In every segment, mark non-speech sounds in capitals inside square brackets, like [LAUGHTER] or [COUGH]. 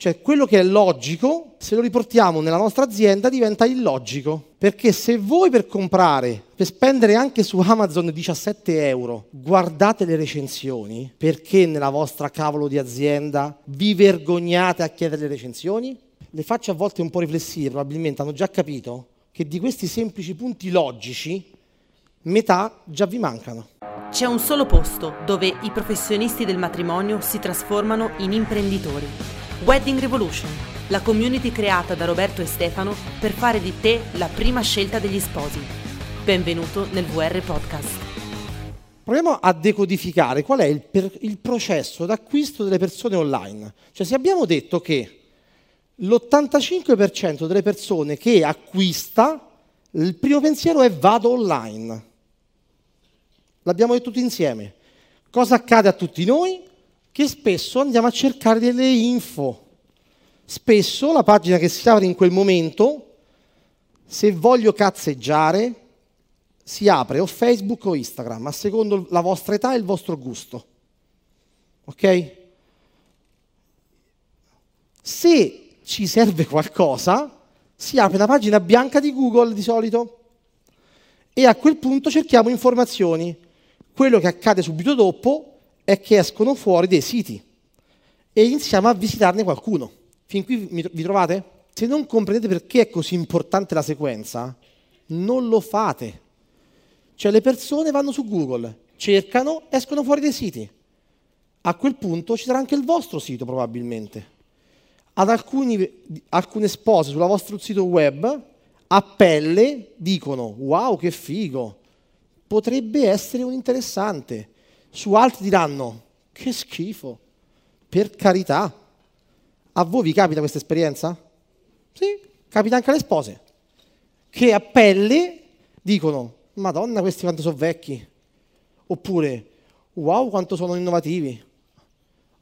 Cioè quello che è logico, se lo riportiamo nella nostra azienda, diventa illogico. Perché se voi per comprare, per spendere anche su Amazon 17 euro, guardate le recensioni, perché nella vostra cavolo di azienda vi vergognate a chiedere le recensioni? Le faccio a volte un po' riflessive, probabilmente hanno già capito che di questi semplici punti logici, metà già vi mancano. C'è un solo posto dove i professionisti del matrimonio si trasformano in imprenditori. Wedding Revolution, la community creata da Roberto e Stefano per fare di te la prima scelta degli sposi. Benvenuto nel VR Podcast. Proviamo a decodificare qual è il, per- il processo d'acquisto delle persone online. Cioè se abbiamo detto che l'85% delle persone che acquista, il primo pensiero è vado online. L'abbiamo detto tutti insieme. Cosa accade a tutti noi? Che spesso andiamo a cercare delle info. Spesso la pagina che si apre in quel momento, se voglio cazzeggiare, si apre o Facebook o Instagram, a secondo la vostra età e il vostro gusto. Ok? Se ci serve qualcosa, si apre una pagina bianca di Google di solito e a quel punto cerchiamo informazioni. Quello che accade subito dopo è che escono fuori dei siti e iniziamo a visitarne qualcuno. Fin qui vi trovate? Se non comprendete perché è così importante la sequenza, non lo fate. Cioè le persone vanno su Google, cercano, escono fuori dei siti. A quel punto ci sarà anche il vostro sito probabilmente ad alcuni, alcune spose sul vostro sito web a pelle dicono wow che figo, potrebbe essere un interessante. Su altri diranno che schifo, per carità. A voi vi capita questa esperienza? Sì, capita anche alle spose, che a pelle dicono madonna questi quanto sono vecchi, oppure wow quanto sono innovativi,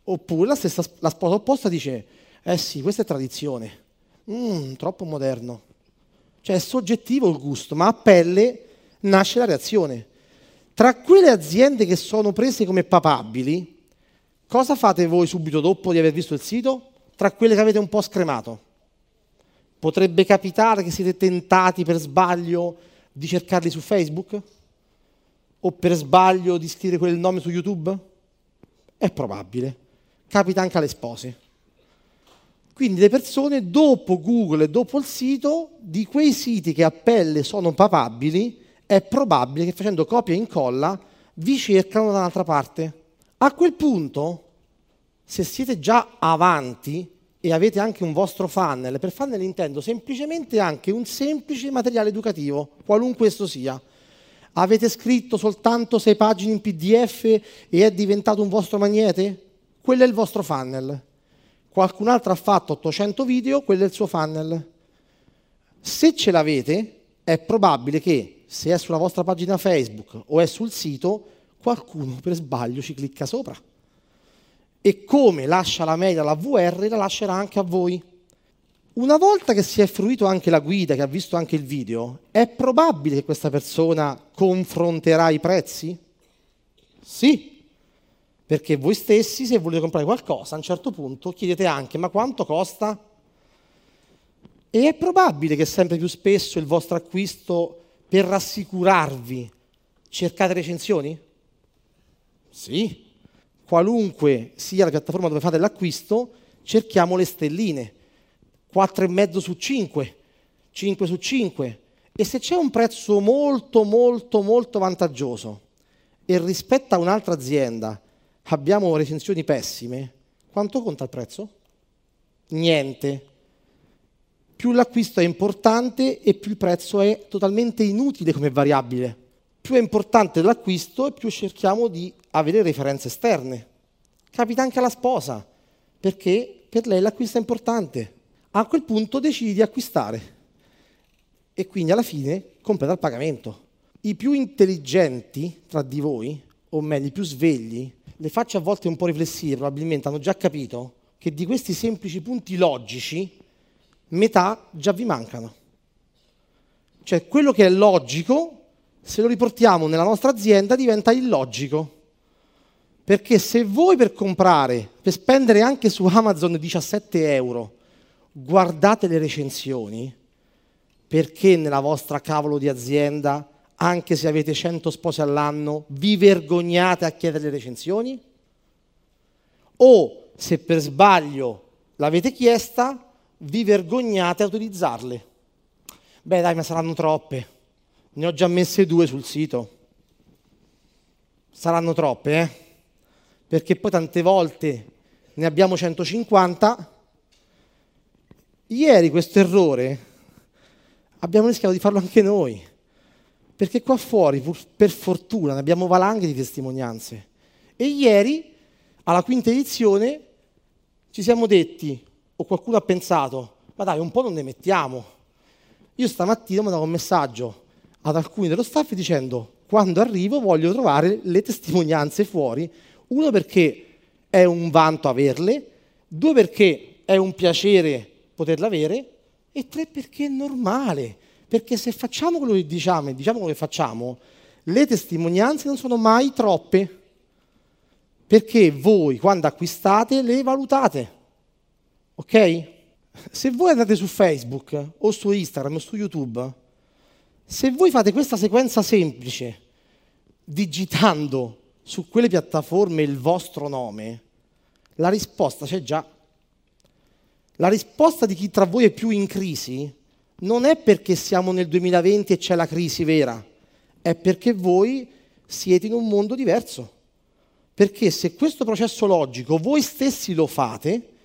oppure la, stessa, la sposa opposta dice eh sì, questa è tradizione. Mm, troppo moderno. Cioè è soggettivo il gusto, ma a pelle nasce la reazione. Tra quelle aziende che sono prese come papabili, cosa fate voi subito dopo di aver visto il sito? Tra quelle che avete un po' scremato. Potrebbe capitare che siete tentati per sbaglio di cercarli su Facebook? O per sbaglio di scrivere quel nome su YouTube? È probabile. Capita anche alle spose. Quindi le persone dopo Google e dopo il sito, di quei siti che a pelle sono papabili, è probabile che facendo copia e incolla vi cercano da un'altra parte. A quel punto, se siete già avanti e avete anche un vostro funnel, per funnel intendo semplicemente anche un semplice materiale educativo, qualunque esso sia. Avete scritto soltanto sei pagine in PDF e è diventato un vostro magnete? Quello è il vostro funnel qualcun altro ha fatto 800 video, quello è il suo funnel. Se ce l'avete, è probabile che se è sulla vostra pagina Facebook o è sul sito, qualcuno per sbaglio ci clicca sopra. E come lascia la mail alla VR, la lascerà anche a voi. Una volta che si è fruito anche la guida, che ha visto anche il video, è probabile che questa persona confronterà i prezzi? Sì, perché voi stessi, se volete comprare qualcosa, a un certo punto chiedete anche ma quanto costa? E è probabile che sempre più spesso il vostro acquisto, per rassicurarvi, cercate recensioni? Sì. Qualunque sia la piattaforma dove fate l'acquisto, cerchiamo le stelline. 4,5 su 5, 5 su 5. E se c'è un prezzo molto, molto, molto vantaggioso e rispetto a un'altra azienda abbiamo recensioni pessime, quanto conta il prezzo? Niente. Più l'acquisto è importante e più il prezzo è totalmente inutile come variabile. Più è importante l'acquisto e più cerchiamo di avere referenze esterne. Capita anche alla sposa, perché per lei l'acquisto è importante. A quel punto decidi di acquistare e quindi alla fine completa il pagamento. I più intelligenti tra di voi, o meglio i più svegli, le facce a volte un po' riflessive probabilmente hanno già capito che di questi semplici punti logici metà già vi mancano. Cioè quello che è logico, se lo riportiamo nella nostra azienda, diventa illogico. Perché se voi per comprare, per spendere anche su Amazon 17 euro, guardate le recensioni, perché nella vostra cavolo di azienda, anche se avete 100 sposi all'anno, vi vergognate a chiedere le recensioni? O se per sbaglio l'avete chiesta, vi vergognate a utilizzarle? Beh dai, ma saranno troppe. Ne ho già messe due sul sito. Saranno troppe, eh? Perché poi tante volte ne abbiamo 150. Ieri questo errore abbiamo rischiato di farlo anche noi. Perché qua fuori, per fortuna, ne abbiamo valanghe di testimonianze. E ieri, alla quinta edizione, ci siamo detti, o qualcuno ha pensato, ma dai, un po' non ne mettiamo. Io stamattina ho mandato un messaggio ad alcuni dello staff dicendo, quando arrivo voglio trovare le testimonianze fuori, uno perché è un vanto averle, due perché è un piacere poterle avere, e tre perché è normale, perché se facciamo quello che diciamo e diciamo quello che facciamo, le testimonianze non sono mai troppe, perché voi quando acquistate le valutate, ok? Se voi andate su Facebook o su Instagram o su YouTube, se voi fate questa sequenza semplice, digitando su quelle piattaforme il vostro nome, la risposta c'è già. La risposta di chi tra voi è più in crisi non è perché siamo nel 2020 e c'è la crisi vera, è perché voi siete in un mondo diverso. Perché se questo processo logico voi stessi lo fate,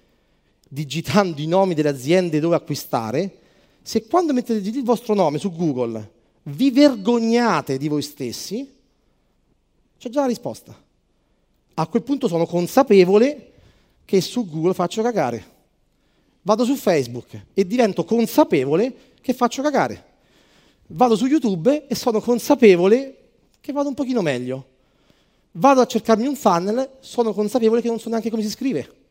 digitando i nomi delle aziende dove acquistare, se quando mettete il vostro nome su Google vi vergognate di voi stessi, c'è già la risposta. A quel punto sono consapevole che su Google faccio cagare vado su Facebook e divento consapevole che faccio cagare. Vado su YouTube e sono consapevole che vado un pochino meglio. Vado a cercarmi un funnel, sono consapevole che non so neanche come si scrive.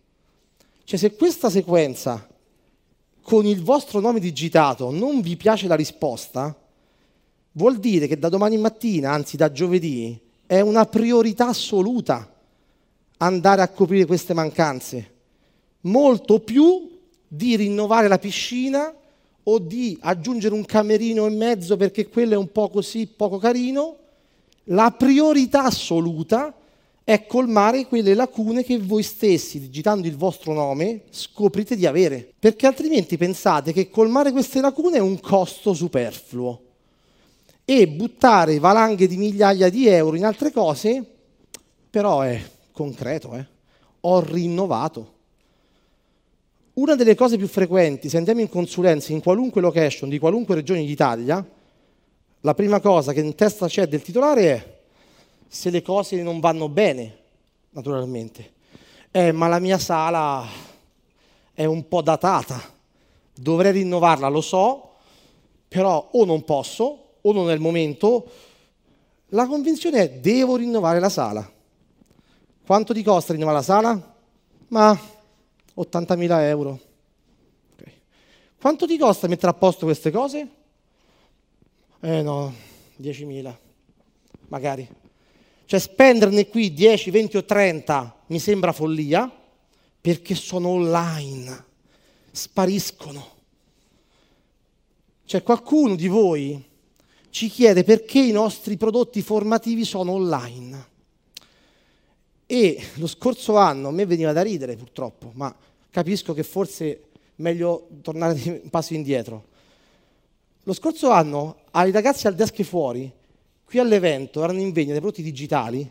Cioè se questa sequenza con il vostro nome digitato non vi piace la risposta, vuol dire che da domani mattina, anzi da giovedì, è una priorità assoluta andare a coprire queste mancanze, molto più di rinnovare la piscina o di aggiungere un camerino in mezzo perché quello è un po' così poco carino, la priorità assoluta è colmare quelle lacune che voi stessi, digitando il vostro nome, scoprite di avere. Perché altrimenti pensate che colmare queste lacune è un costo superfluo. E buttare valanghe di migliaia di euro in altre cose, però è concreto, eh? Ho rinnovato. Una delle cose più frequenti, se andiamo in consulenza in qualunque location di qualunque regione d'Italia, la prima cosa che in testa c'è del titolare è se le cose non vanno bene, naturalmente. Eh, ma la mia sala è un po' datata, dovrei rinnovarla, lo so, però o non posso, o non è il momento. La convinzione è devo rinnovare la sala. Quanto ti costa rinnovare la sala? Ma 80.000 euro. Okay. Quanto ti costa mettere a posto queste cose? Eh no, 10.000, magari. Cioè spenderne qui 10, 20 o 30 mi sembra follia perché sono online, spariscono. Cioè qualcuno di voi ci chiede perché i nostri prodotti formativi sono online. E lo scorso anno, a me veniva da ridere purtroppo, ma capisco che forse è meglio tornare un passo indietro. Lo scorso anno ai ragazzi al desk fuori, qui all'evento, erano in vendita dei prodotti digitali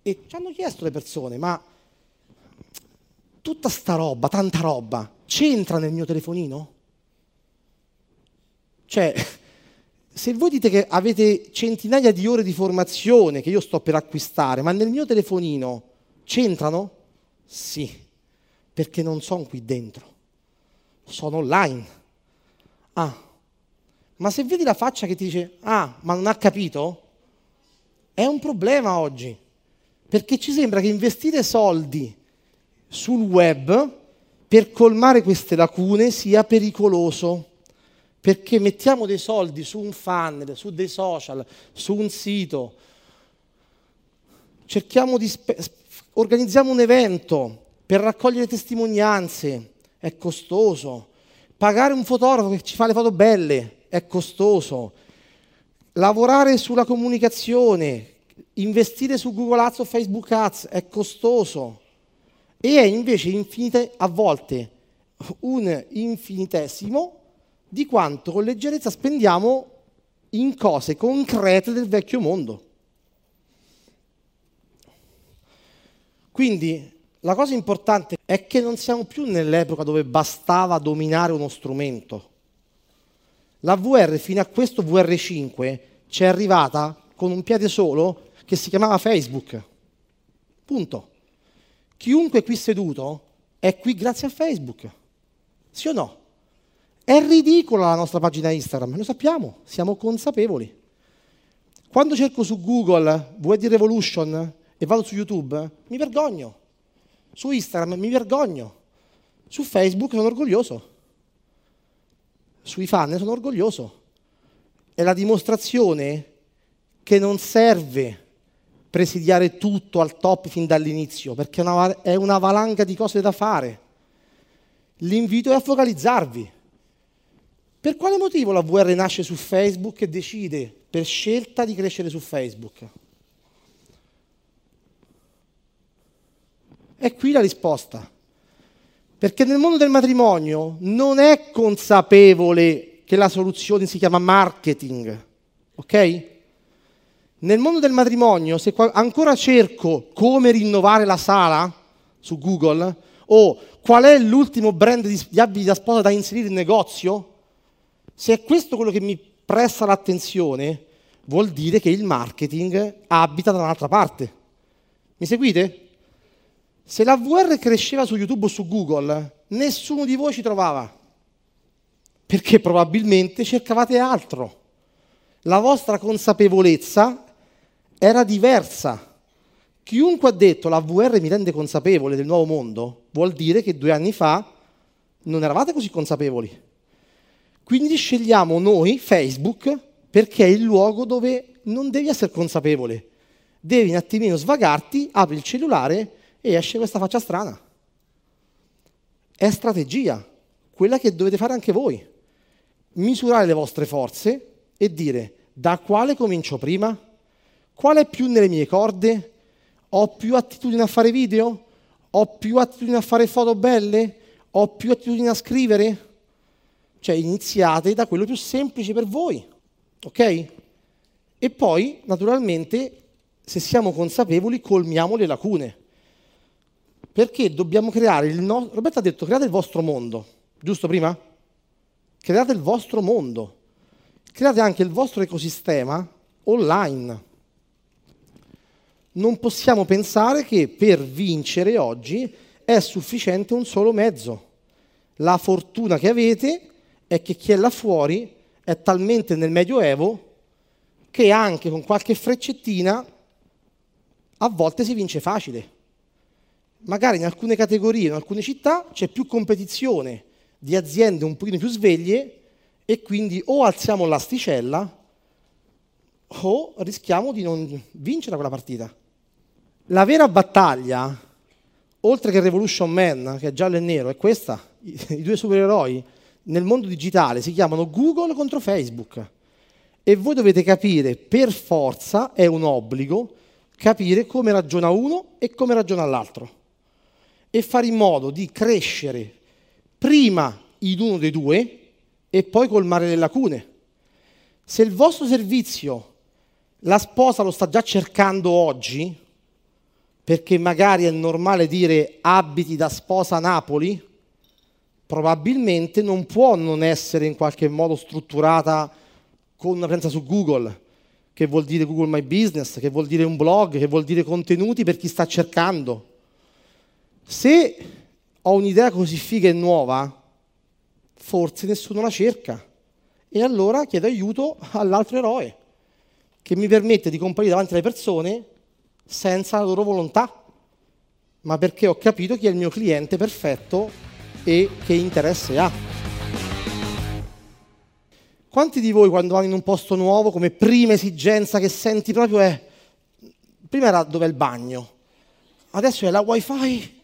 e ci hanno chiesto le persone, ma tutta sta roba, tanta roba, c'entra nel mio telefonino? Cioè, [LAUGHS] se voi dite che avete centinaia di ore di formazione che io sto per acquistare, ma nel mio telefonino c'entrano? Sì, perché non sono qui dentro, sono online. Ah, ma se vedi la faccia che ti dice, ah, ma non ha capito? È un problema oggi, perché ci sembra che investire soldi sul web per colmare queste lacune sia pericoloso perché mettiamo dei soldi su un funnel, su dei social, su un sito, cerchiamo di spe- organizziamo un evento per raccogliere testimonianze, è costoso. Pagare un fotografo che ci fa le foto belle è costoso. Lavorare sulla comunicazione, investire su Google Ads o Facebook Ads è costoso e è invece infinite, a volte un infinitesimo di quanto con leggerezza spendiamo in cose concrete del vecchio mondo. Quindi la cosa importante è che non siamo più nell'epoca dove bastava dominare uno strumento. La VR fino a questo VR5 ci è arrivata con un piede solo che si chiamava Facebook. Punto. Chiunque qui seduto è qui grazie a Facebook. Sì o no? È ridicola la nostra pagina Instagram, lo sappiamo, siamo consapevoli. Quando cerco su Google VD Revolution e vado su YouTube, mi vergogno. Su Instagram mi vergogno. Su Facebook sono orgoglioso. Sui fan sono orgoglioso. È la dimostrazione che non serve presidiare tutto al top fin dall'inizio, perché è una, valanga di cose da fare. L'invito è a focalizzarvi. Per quale motivo la VR nasce su Facebook e decide per scelta di crescere su Facebook? È qui la risposta. Perché nel mondo del matrimonio non è consapevole che la soluzione si chiama marketing, ok? Nel mondo del matrimonio, se ancora cerco come rinnovare la sala su Google o qual è l'ultimo brand di abiti da sposa da inserire in negozio, se è questo quello che mi presta l'attenzione, vuol dire che il marketing abita da un'altra parte. Mi seguite? Se la VR cresceva su YouTube o su Google, nessuno di voi ci trovava, perché probabilmente cercavate altro. La vostra consapevolezza era diversa. Chiunque ha detto la VR mi rende consapevole del nuovo mondo, vuol dire che due anni fa non eravate così consapevoli. Quindi scegliamo noi, Facebook, perché è il luogo dove non devi essere consapevole. Devi un attimino svagarti, apri il cellulare e esce questa faccia strana. È strategia, quella che dovete fare anche voi. Misurare le vostre forze e dire da quale comincio prima? Qual è più nelle mie corde? Ho più attitudine a fare video? Ho più attitudine a fare foto belle? Ho più attitudine a scrivere? Cioè iniziate da quello più semplice per voi, ok? E poi, naturalmente, se siamo consapevoli, colmiamo le lacune. Perché dobbiamo creare il nostro... Roberto ha detto create il vostro mondo, giusto prima? Create il vostro mondo. Create anche il vostro ecosistema online non possiamo pensare che per vincere oggi è sufficiente un solo mezzo. La fortuna che avete è che chi è là fuori è talmente nel Medioevo che anche con qualche freccettina a volte si vince facile. Magari in alcune categorie, in alcune città c'è più competizione di aziende un pochino più sveglie e quindi o alziamo l'asticella o rischiamo di non vincere quella partita. La vera battaglia, oltre che Revolution Man, che è giallo e nero, è questa, i, due supereroi nel mondo digitale si chiamano Google contro Facebook. E voi dovete capire, per forza, è un obbligo, capire come ragiona uno e come ragiona l'altro. E fare in modo di crescere prima in uno dei due e poi colmare le lacune. Se il vostro servizio la sposa lo sta già cercando oggi, perché magari è normale dire abiti da sposa a Napoli, probabilmente non può non essere in qualche modo strutturata con una presenza su Google, che vuol dire Google My Business, che vuol dire un blog, che vuol dire contenuti per chi sta cercando. Se ho un'idea così figa e nuova, forse nessuno la cerca. E allora chiedo aiuto all'altro eroe, che mi permette di comparire davanti alle persone senza la loro volontà, ma perché ho capito chi è il mio cliente perfetto e che interesse ha. Quanti di voi quando vanno in un posto nuovo come prima esigenza che senti proprio è, prima era dove è il bagno, adesso è la wifi